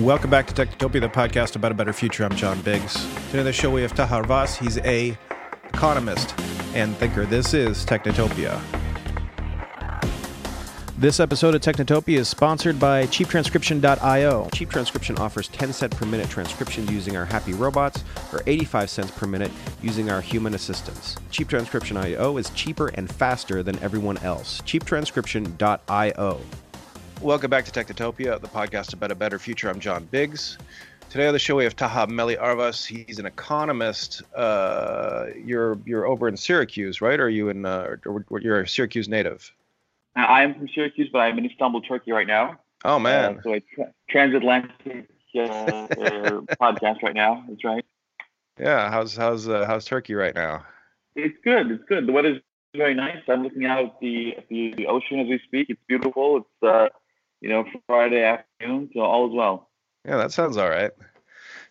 Welcome back to Technotopia, the podcast about a better future. I'm John Biggs. Today on the show we have Taha Arvas. He's a economist and thinker. This is Technotopia. This episode of Technotopia is sponsored by CheapTranscription.io. Cheap Transcription offers 10 cent per minute transcription using our happy robots, or 85 cents per minute using our human assistants. CheapTranscription.io is cheaper and faster than everyone else. CheapTranscription.io. Welcome back to Technotopia, the podcast about a better future. I'm John Biggs. Today on the show we have Taha Meli Arvas. He's an economist. Uh, you're you're over in Syracuse, right? Or are you in? Uh, or, or you're a Syracuse native? I am from Syracuse, but I'm in Istanbul, Turkey right now. Oh man! Uh, so a tra- transatlantic uh, podcast right now. That's right. Yeah. How's how's uh, how's Turkey right now? It's good. It's good. The weather's very nice. I'm looking out at the at the, the ocean as we speak. It's beautiful. It's uh, you know Friday afternoon, so all is well. Yeah, that sounds all right.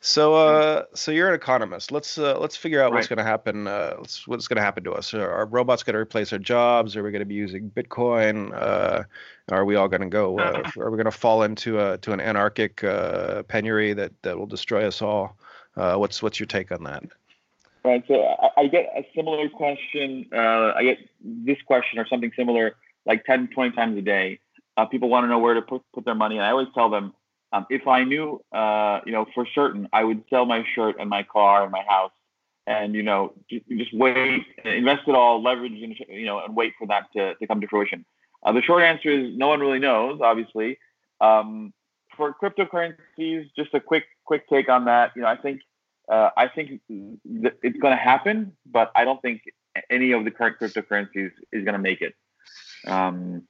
So, uh, so you're an economist. Let's uh, let's figure out what's going to happen. Uh, let's, what's going to happen to us? Are, are robots going to replace our jobs? Are we going to be using Bitcoin? Uh, are we all going to go? Uh, are we going to fall into a to an anarchic uh, penury that that will destroy us all? Uh, what's what's your take on that? Right. So I, I get a similar question. Uh, I get this question or something similar like 10, 20 times a day. Uh, people want to know where to put, put their money. And I always tell them, um, if I knew, uh, you know, for certain, I would sell my shirt and my car and my house and, you know, just, just wait, invest it all, leverage, and, you know, and wait for that to, to come to fruition. Uh, the short answer is no one really knows, obviously. Um, for cryptocurrencies, just a quick, quick take on that. You know, I think uh, I think th- it's going to happen, but I don't think any of the current cryptocurrencies is going to make it. Um,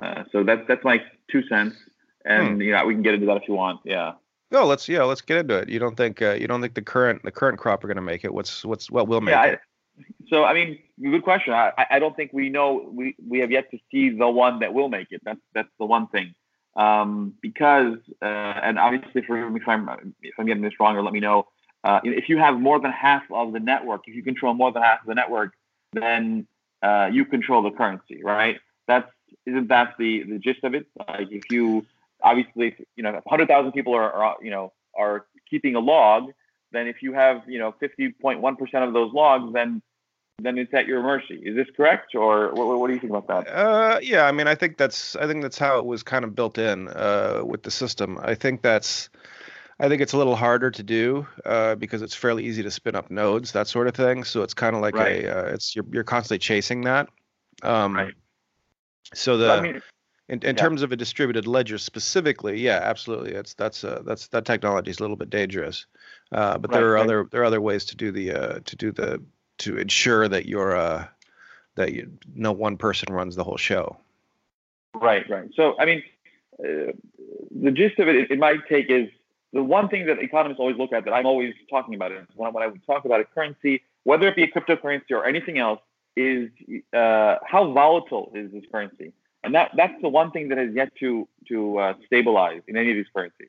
uh, so that's that's my two cents, and you know we can get into that if you want. Yeah. No, let's yeah, let's get into it. You don't think uh, you don't think the current the current crop are going to make it? What's what's what will make Yeah. it? I, so I mean, good question. I, I- don't think we know we we have yet to see the one that will make it. That's that's the one thing. Um, because uh, and obviously, forgive me if I'm if I'm getting this wrong, or let me know. Uh, if you have more than half of the network, if you control more than half of the network, then uh, you control the currency, right? That's isn't that the the gist of it? Like if you obviously, you know, 100,000 people are, are you know are keeping a log, then if you have you know 50.1 percent of those logs, then then it's at your mercy. Is this correct, or what, what do you think about that? Uh, yeah, I mean, I think that's I think that's how it was kind of built in uh, with the system. I think that's I think it's a little harder to do uh, because it's fairly easy to spin up nodes, that sort of thing. So it's kind of like Right. a uh, it's you're you're constantly chasing that. Um, Right. So the I mean, in, in yeah. terms of a distributed ledger specifically, yeah, absolutely. It's that's uh, that's that technology is a little bit dangerous. Uh, but there are right. other there are other ways to do the uh, to do the to ensure that you're uh, that you no one person runs the whole show. Right, right. So, I mean, uh, the gist of it, in my take, is the one thing that economists always look at that I'm always talking about it when, when I would talk about a currency, whether it be a cryptocurrency or anything else, is uh, how volatile is this currency? And that that's the one thing that has yet to to uh, stabilize in any of these currencies.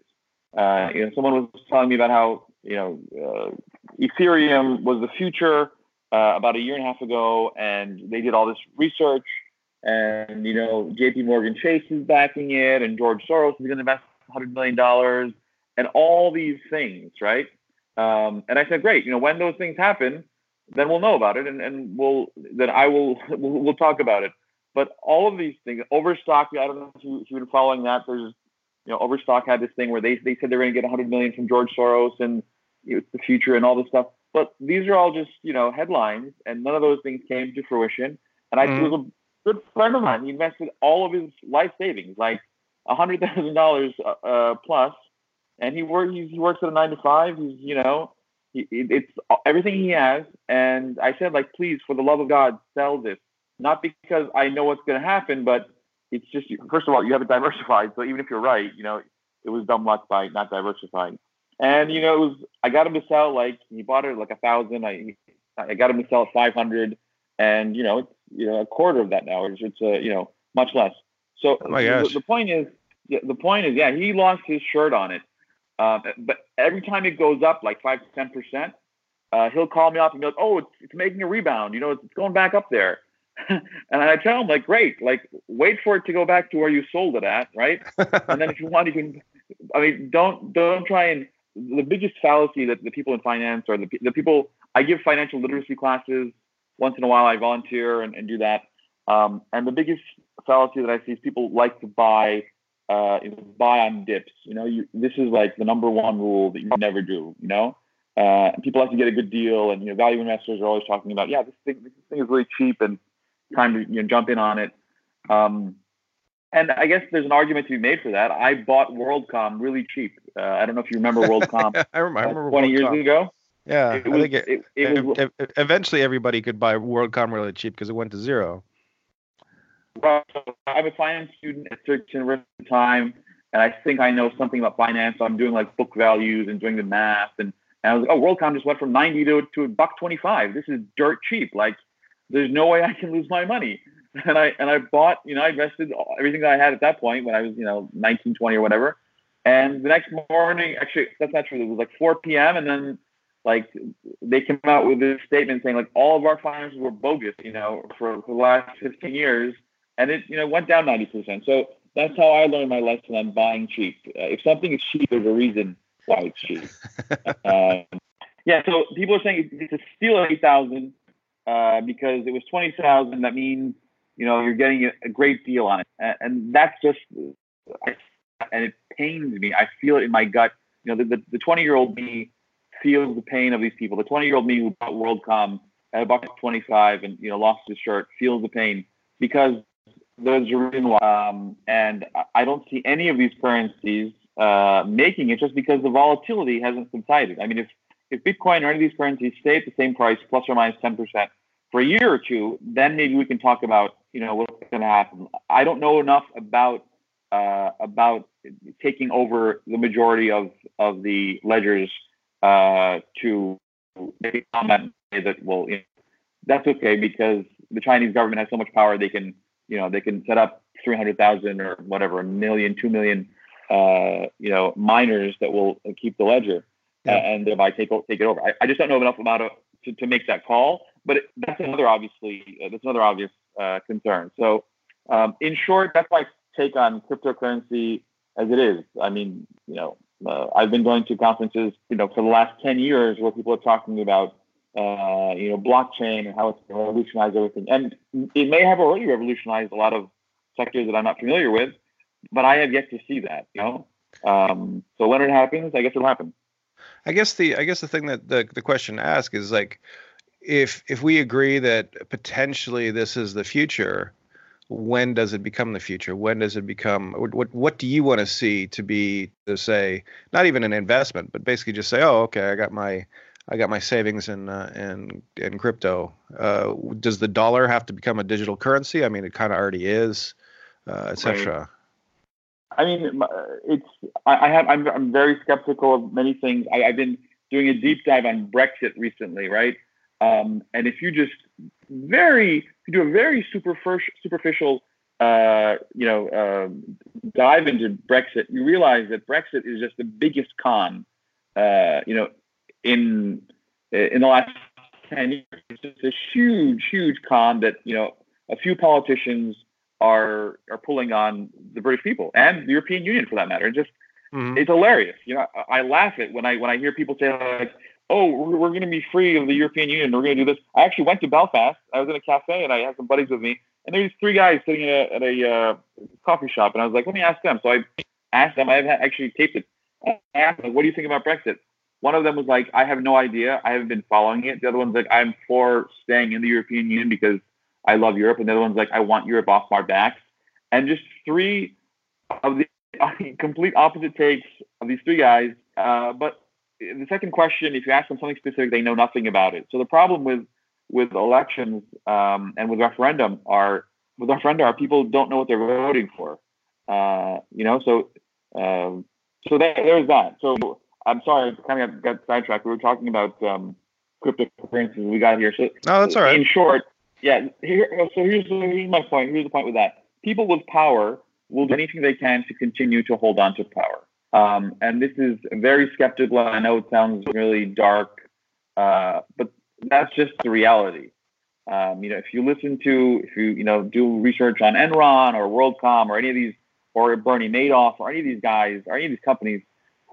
Uh, you know, someone was telling me about how you know uh, Ethereum was the future uh, about a year and a half ago, and they did all this research and you know J.P. Morgan Chase is backing it, and George Soros is going to invest 100 million dollars, and all these things, right? Um, and I said, great. You know, when those things happen, then we'll know about it, and, and we'll then I will we'll, we'll talk about it. But all of these things, Overstock. I don't know if, you, if you've been following that. There's you know Overstock had this thing where they they said they're going to get 100 million from George Soros, and you know, it's the future and all this stuff. But these are all just you know headlines, and none of those things came to fruition. And I it was a good friend of mine. He invested all of his life savings, like a hundred thousand dollars uh, plus, and he works. He works at a nine to five. He's you know, he, it's everything he has. And I said, like, please, for the love of God, sell this. Not because I know what's going to happen, but it's just first of all, you haven't diversified. So even if you're right, you know, it was dumb luck by not diversifying. And you know, it was I got him to sell like he bought it like a thousand. I I got him to sell at five hundred, and you know, it's you know a quarter of that now. It's, it's uh, you know much less. So Oh the, the point is, yeah, the point is, yeah, he lost his shirt on it. Um, but every time it goes up like five to ten percent, uh, he'll call me up and be like, "Oh, it's, it's making a rebound. You know, it's, going back up there." and I tell him like, "Great, like wait for it to go back to where you sold it at, right? and then if you want, you can I mean, don't don't try and the biggest fallacy that the people in finance or the, the people I give financial literacy classes once in a while. I volunteer and, and do that. Um, and the biggest fallacy that I see is people like to buy uh, buy on dips. You know, you, this is like the number one rule that you never do. You know, uh, people like to get a good deal, and you know, value investors are always talking about, yeah, this thing this thing is really cheap and time to you know jump in on it. Um, and I guess there's an argument to be made for that. I bought WorldCom really cheap. Uh, I don't know if you remember WorldCom. I remember. Uh, Twenty WorldCom. years ago. Yeah, It I was- think it, it- it was- ev- ev- eventually everybody could buy WorldCom really cheap because it went to zero. I'm a finance student at Turkson at the time, and I think I know something about finance. So I'm doing like book values and doing the math, and, and I was like, oh, WorldCom just went from 90 to to a buck 25. This is dirt cheap. Like, there's no way I can lose my money. And I and I bought, you know, I invested everything that I had at that point when I was, you know, 19, 20 or whatever. And the next morning, actually, that's not true. It was like 4 p.m. and then like they came out with this statement saying like all of our finances were bogus, you know, for, for the last 15 years, and it you know went down 90%. So that's how I learned my lesson on buying cheap. Uh, if something is cheap, there's a reason why it's cheap. um, yeah, so people are saying it's a steal at 8,000 uh, because it was 20,000. That means you know you're getting a, great deal on it, and, and that's just and it pains me. I feel it in my gut. You know, the the 20 year old me feels the pain of these people. The 20 year old me who bought WorldCom at a buck 25 and you know lost his shirt feels the pain because there's a reason why. Um, and I- don't see any of these currencies uh, making it just because the volatility hasn't subsided. I mean, if if Bitcoin or any of these currencies stay at the same price, plus or minus 10 percent for a year or two, then maybe we can talk about you know what's going to happen. I don't know enough about uh, about taking over the majority of of the ledgers uh, to comment that well, you know, that's okay because the Chinese government has so much power they can you know they can set up three hundred thousand or whatever a million, two million uh, you know miners that will keep the ledger Yeah. uh, and thereby take take it over. I, I just don't know enough about it to, to make that call, but it, that's another obviously uh, that's another obvious uh, concern. So um, in short, that's my take on cryptocurrency as it is. I mean, you know, uh, I've been going to conferences, you know, for the last 10 years where people are talking about, uh, you know, blockchain and how it's going to revolutionize everything. And it may have already revolutionized a lot of sectors that I'm not familiar with, but I have yet to see that, you know? Um, so when it happens, I guess it'll happen. I guess the I guess the thing that the the question ask is like if if we agree that potentially this is the future, when does it become the future? When does it become what, what do you want to see to be to say not even an investment, but basically just say, oh, okay, I got my I got my savings in uh, in in crypto. Uh, does the dollar have to become a digital currency? I mean, it kind of already is, uh, etc. I mean, it's I, I have I'm I'm very skeptical of many things. I, I've been doing a deep dive on Brexit recently, right? Um, and if you just very you do a very superficial superficial uh, you know um dive into Brexit, you realize that Brexit is just the biggest con uh, you know in in the last ten years. It's just a huge huge con that you know a few politicians are are pulling on the British people and the European Union for that matter. It just Mhm. it's hilarious. You know, I, I laugh at when I when I hear people say like, "Oh, we're, we're going to be free of the European Union. We're going to do this." I actually went to Belfast. I was in a cafe and I had some buddies with me, and there was three guys sitting at a, at a uh, coffee shop, and I was like, "Let me ask them." So I asked them. I actually taped it. I asked them, "What do you think about Brexit?" One of them was like, "I have no idea. I haven't been following it." The other one's like, "I'm for staying in the European Union because I love Europe," and the other one's like, "I want Europe off our backs." And just three of the complete opposite takes of these three guys. Uh, but the second question, if you ask them something specific, they know nothing about it. So the problem with with elections um, and with referendum are with referenda are people don't know what they're voting for. Uh, you know, so um, so there, there's that. So I'm sorry, I kind of got, got sidetracked. We were talking about um, cryptocurrencies. We got here. So No, that's all right. in short, yeah. Here, so here's here's my point. Here's the point with that. People with power will do anything they can to continue to hold on to power. Um, and this is very skeptical. I know it sounds really dark, uh, but that's just the reality. Um, you know, if you listen to, if you you know do research on Enron or WorldCom or any of these or Bernie Madoff or any of these guys or any of these companies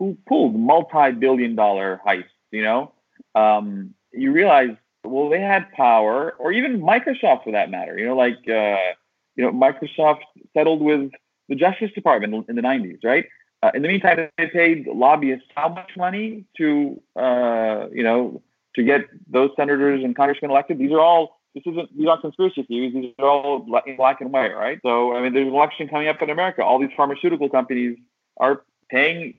who pulled multi-billion dollar heists, you know, um, you realize, well, they had power, or even Microsoft for that matter. You know, like uh, you know, Microsoft settled with the Justice Department in the 90s, right? Uh, in the meantime, they paid lobbyists how much money to, uh, you know, to get those senators and congressmen elected? These are all this isn't these aren't conspiracy theories. These are all black and white, right? So I mean, there's an election coming up in America. All these pharmaceutical companies are paying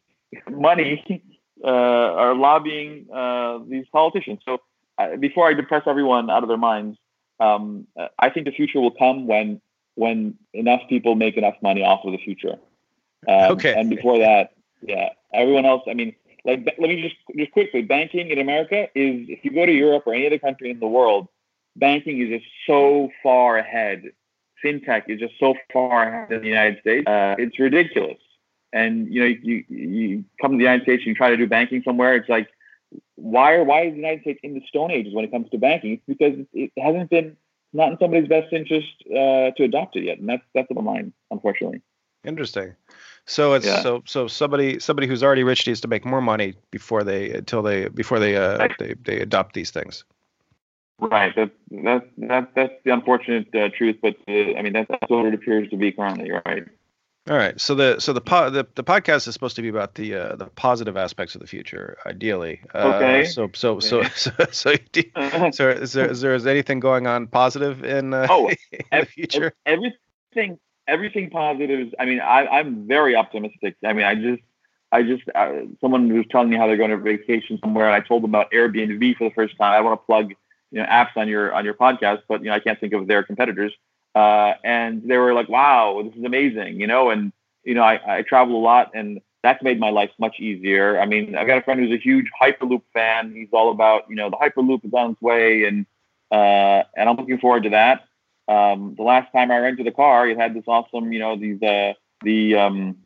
money, uh, are lobbying uh, these politicians. So uh, before I depress everyone out of their minds, um, I think the future will come when when enough people make enough money off of the future. Um, okay. And before that, yeah, everyone else. I mean, like let me just just quickly, banking in America is if you go to Europe or any other country in the world banking is just so far ahead. FinTech is just so far ahead in the United States. Uh, it's ridiculous. And you know, you you come to the United States and you try to do banking somewhere. It's like, why are why is the United States in the Stone Ages when it comes to banking? It's because it hasn't been not in somebody's best interest uh, to adopt it yet, and that's that's the line, unfortunately. Interesting. So it's yeah. so so somebody somebody who's already rich needs to make more money before they until they before they uh, they they adopt these things. Right. That, that, that, that's the unfortunate uh, truth, but uh, I mean that's, that's what it appears to be currently, right? All right. So the so the po- the, the podcast is supposed to be about the uh, the positive aspects of the future, ideally. Uh, okay. So so so so so, do, so is there is there is anything going on positive in, uh, oh, in the future? Everything everything positive is. I mean, I, I'm very optimistic. I mean, I just I just uh, someone was telling me how they're going on vacation somewhere, and I told them about Airbnb for the first time. I want to plug you know apps on your on your podcast, but you know I can't think of their competitors. Uh, and they were like, "Wow, this is amazing," you know. And you know, I, I travel a lot, and that's made my life much easier. I mean, I've got a friend who's a huge Hyperloop fan. He's all about you know the Hyperloop is on its way, and uh, and I'm looking forward to that. Um, the last time I rented a car, it had this awesome, you know, these uh, the um,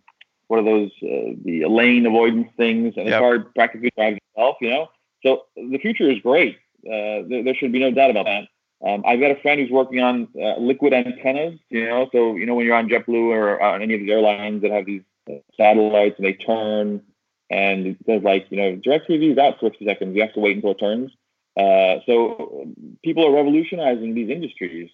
what are those uh, the lane avoidance things, and yep. the car practically drives itself, you know. So the future is great. Uh, there, there, should be no doubt about that. Um, I've got a friend who's working on uh, liquid antennas. You know, so you know when you're on JetBlue or on any of the airlines that have these uh, satellites and they turn, and it says like you know DirecTV is out for 60 seconds. You have to wait until it turns. Uh, so people are revolutionizing these industries,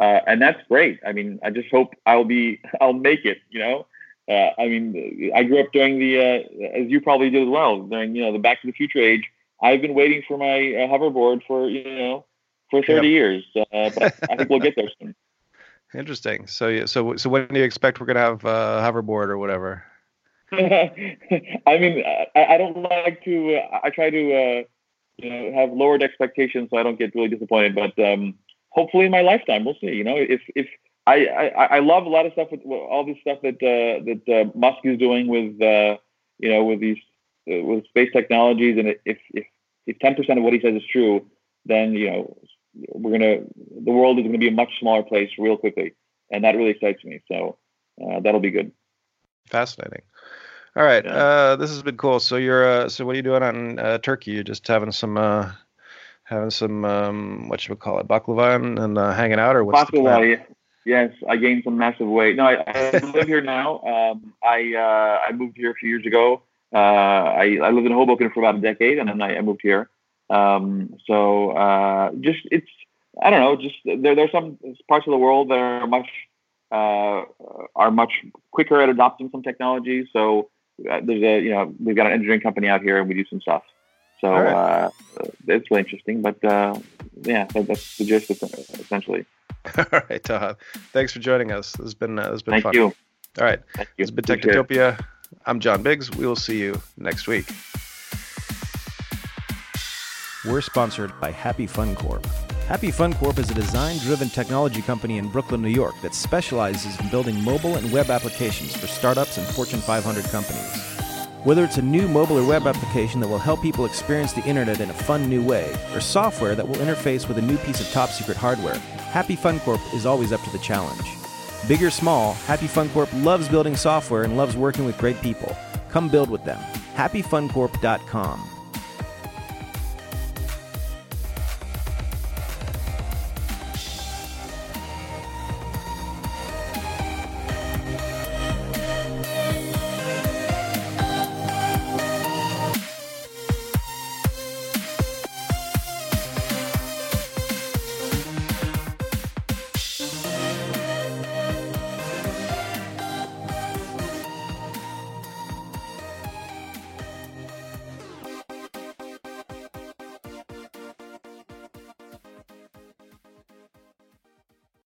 uh, and that's great. I mean, I just hope I'll be I'll make it. You know. Uh, I mean, I grew up during the, uh, as you probably did as well, during you know the Back to the Future age I've been waiting for my uh, hoverboard for you know for 30 yep. years, uh, but I think we'll get there soon. Interesting. So so so when do you expect we're gonna have uh, hoverboard or whatever? I mean, I, I, don't like to. Uh, I try to uh, you know have lowered expectations so I don't get really disappointed. But um, hopefully in my lifetime, we'll see. You know, if if I, I, I love a lot of stuff with all this stuff that uh, that uh, Musk is doing with uh, you know with these uh, with space technologies, and if if if ten percent of what he says is true, then you know we're gonna the world is gonna be a much smaller place real quickly, and that really excites me. So uh, that'll be good. Fascinating. All right, yeah. uh, this has been cool. So you're uh, so what are you doing on uh, Turkey? You're just having some uh, having some um, what should we call it, baklava and, and uh, hanging out, or what's baklava, the plan? Yes, I gained some massive weight. No, I, I live here now. Um, I uh, I moved here a few years ago. Uh, I, I lived in Hoboken for about a decade, and then I, I moved here. Um, so uh, just it's I don't know, just there there's some parts of the world that are much uh, are much quicker at adopting some technology. So uh, there's a you know we've got an engineering company out here, and we do some stuff. So right. uh, it's really interesting, but uh, yeah, that, that's the gist essentially. All right, Taha. Thanks for joining us. This has been uh, this has been Thank fun. You. All right. Thank you. This has been Technotopia. I'm John Biggs. We will see you next week. We're sponsored by Happy Fun Corp. Happy Fun Corp is a design driven technology company in Brooklyn, New York that specializes in building mobile and web applications for startups and Fortune 500 companies. Whether it's a new mobile or web application that will help people experience the internet in a fun new way, or software that will interface with a new piece of top secret hardware, Happy Fun Corp is always up to the challenge. Big or small, Happy Fun Corp loves building software and loves working with great people. Come build with them. HappyFunCorp.com.